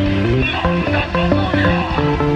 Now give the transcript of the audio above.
你敢不敢告诉我？